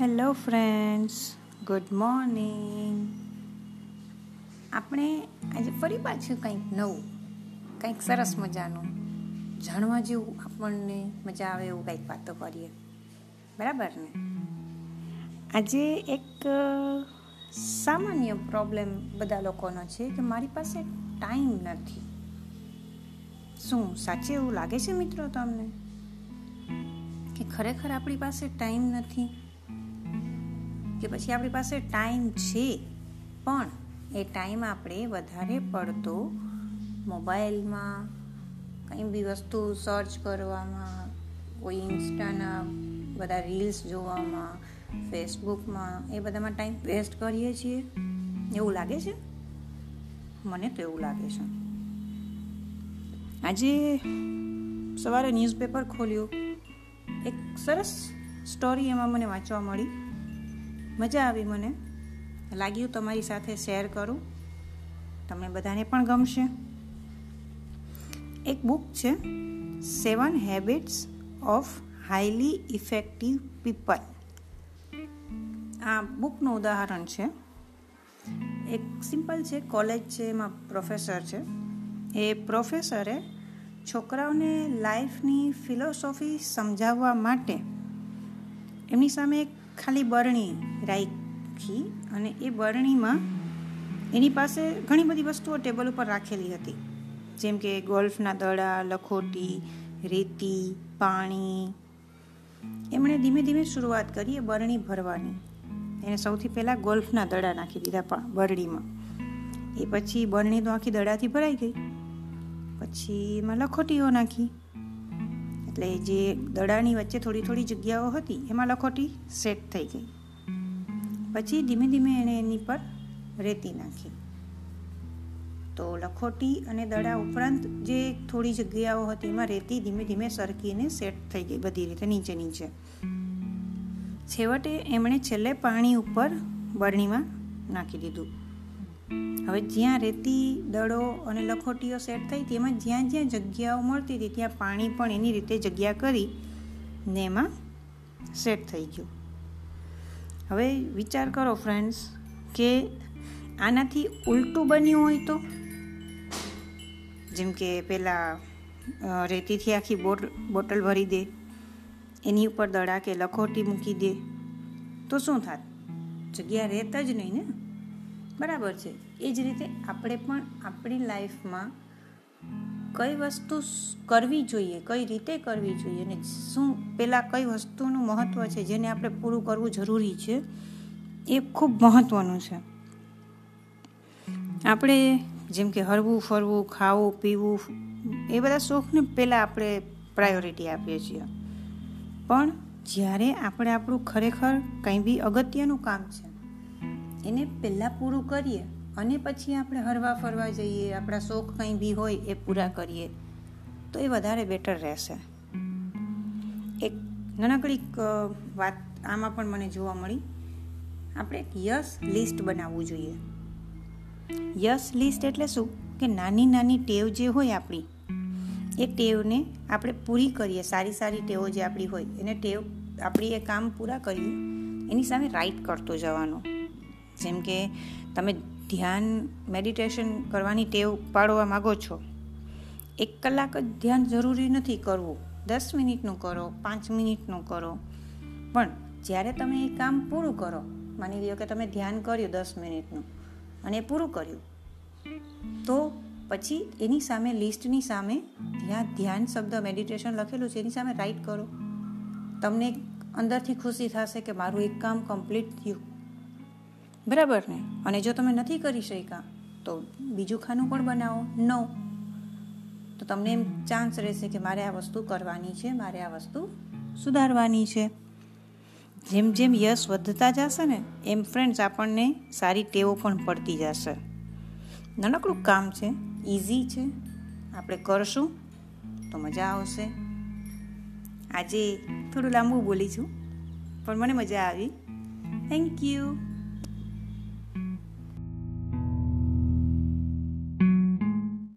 Hello friends good morning આપણે આજે ફરી પાછું કંઈક નવું, કંઈક સરસ મજાનું, જાણવા જેવું આપણને મજા આવે એવું કંઈક વાતો કરીએ. બરાબર ને? આજે એક સામાન્ય પ્રોબ્લેમ બધા લોકોનો છે કે મારી પાસે ટાઈમ નથી. શું સાચે એવું લાગે છે મિત્રો તમને? કે ખરેખર આપણી પાસે ટાઈમ નથી? કે પછી આપણી પાસે ટાઈમ છે, પણ એ ટાઈમ આપણે વધારે પડતો મોબાઈલમાં, કંઈ બી વસ્તુ સર્ચ કરવામાં, કોઈ ઇન્સ્ટાના બધા રીલ્સ જોવામાં, ફેસબુકમાં, એ બધામાં ટાઈમ વેસ્ટ કરીએ છીએ? એવું લાગે છે? મને તો એવું લાગે છે. આજે સવારે ન્યૂઝપેપર ખોલ્યું. એક સરસ સ્ટોરી એમાં મને વાંચવા મળી. મજા આવી મને. લાગ્યું તમારી સાથે શેર કરું. તમને બધાને પણ ગમશે. એક બુક છે, seven habits of highly effective people. આ બુકનું ઉદાહરણ છે. એક સિમ્પલ છે, કોલેજ છે, એમાં પ્રોફેસર છે. એ પ્રોફેસરે છોકરાઓને લાઈફની ફિલોસોફી સમજાવવા માટે એમની સામે એક ખાલી બરણી રાખી અને એ બરણીમાં એની પાસે ઘણી બધી વસ્તુઓ ટેબલ ઉપર રાખેલી હતી. જેમ કે ગોલ્ફના દડા, લખોટી, રેતી, પાણી. એમણે ધીમે ધીમે શરૂઆત કરી એ બરણી ભરવાની. એને સૌથી પહેલાં ગોલ્ફના દડા નાખી દીધા બરણીમાં. એ પછી બરણી તો આખી દડાથી ભરાઈ ગઈ. પછી એમાં લખોટીઓ નાખી. એટલે જે દડાની વચ્ચે થોડી થોડી જગ્યાઓ હતી, એમાં લખોટી સેટ થઈ ગઈ. પછી ધીમે ધીમે એણે એની પર રેતી નાખી. તો લખોટી અને દડા ઉપરાંત જે થોડી જગ્યાઓ હતી, એમાં રેતી ધીમે ધીમે સરકીને સેટ થઈ ગઈ બધી રીતે, નીચે નીચે. છેવટે એમણે છેલ્લે પાણી ઉપર બરણીમાં નાખી દીધું. હવે જ્યાં રેતી, દડો અને લખોટીઓ સેટ થઈ તેમાં જ્યાં જ્યાં જગ્યાઓ મળતી હતી, ત્યાં પાણી પણ એની રીતે જગ્યા કરી ને એમાં સેટ થઈ ગયું. હવે વિચાર કરો ફ્રેન્ડ્સ કે આનાથી ઉલટું બન્યું હોય તો? જેમ કે પહેલાં રેતીથી આખી બોટ, બોટલ ભરી દે, એની ઉપર દડા કે લખોટી મૂકી દે, તો શું થાત? જગ્યા રહેતા જ નહીં ને? બરાબર છે. એ જ રીતે આપણે પણ આપણી લાઈફમાં કઈ વસ્તુ કરવી જોઈએ, કઈ રીતે કરવી જોઈએ અને શું પહેલાં કઈ વસ્તુનું મહત્ત્વ છે, જેને આપણે પૂરું કરવું જરૂરી છે, એ ખૂબ મહત્ત્વનું છે. આપણે જેમ કે હરવું, ફરવું, ખાવું, પીવું, એ બધા શોખને પહેલાં આપણે પ્રાયોરિટી આપીએ છીએ. પણ જ્યારે આપણે આપણું ખરેખર કંઈ બી અગત્યનું કામ છે એને પહેલાં પૂરું કરીએ અને પછી આપણે હરવા ફરવા જઈએ, આપણા શોખ કંઈ બી હોય એ પૂરા કરીએ, તો એ વધારે બેટર રહેશે. એક નાનકડી વાત આમાં પણ મને જોવા મળી. આપણે એક યસ લિસ્ટ બનાવવું જોઈએ. યસ લિસ્ટ એટલે શું? કે નાની નાની ટેવ જે હોય આપણી, એ ટેવને આપણે પૂરી કરીએ. સારી સારી ટેવો જે આપણી હોય, એને ટેવ, આપણી એ કામ પૂરા કરીએ, એની સામે રાઈટ કરતો જવાનો. જેમ કે તમે ધ્યાન મેડિટેશન કરવાની ટેવ પાડવા માગો છો, એક કલાક જ ધ્યાન જરૂરી નથી કરવું. દસ મિનિટનું કરો, પાંચ મિનિટનું કરો. પણ જ્યારે તમે એ કામ પૂરું કરો, માની લો કે તમે ધ્યાન કર્યું દસ મિનિટનું અને પૂરું કર્યું, તો પછી એની સામે લિસ્ટની સામે જ્યાં ધ્યાન શબ્દ મેડિટેશન લખેલું છે, એની સામે રાઈટ કરો. તમને અંદરથી ખુશી થશે કે મારું એક કામ કમ્પ્લીટ થયું. બરાબર ને? અને જો તમે નથી કરી શક્યા, તો બીજું ખાનું પણ બનાવો. નો તો તમને એમ ચાન્સ રહેશે કે મારે આ વસ્તુ કરવાની છે, મારે આ વસ્તુ સુધારવાની છે. જેમ જેમ યશ વધતા જશે ને, એમ ફ્રેન્ડ્સ આપણને સારી ટેવો પણ પડતી જશે. નાનકડું કામ છે ઇઝી છે. આપણે કરશું, તો મજા આવશે. આજે થોડું લાંબુ બોલી છું, પણ મને મજા આવી. Thank you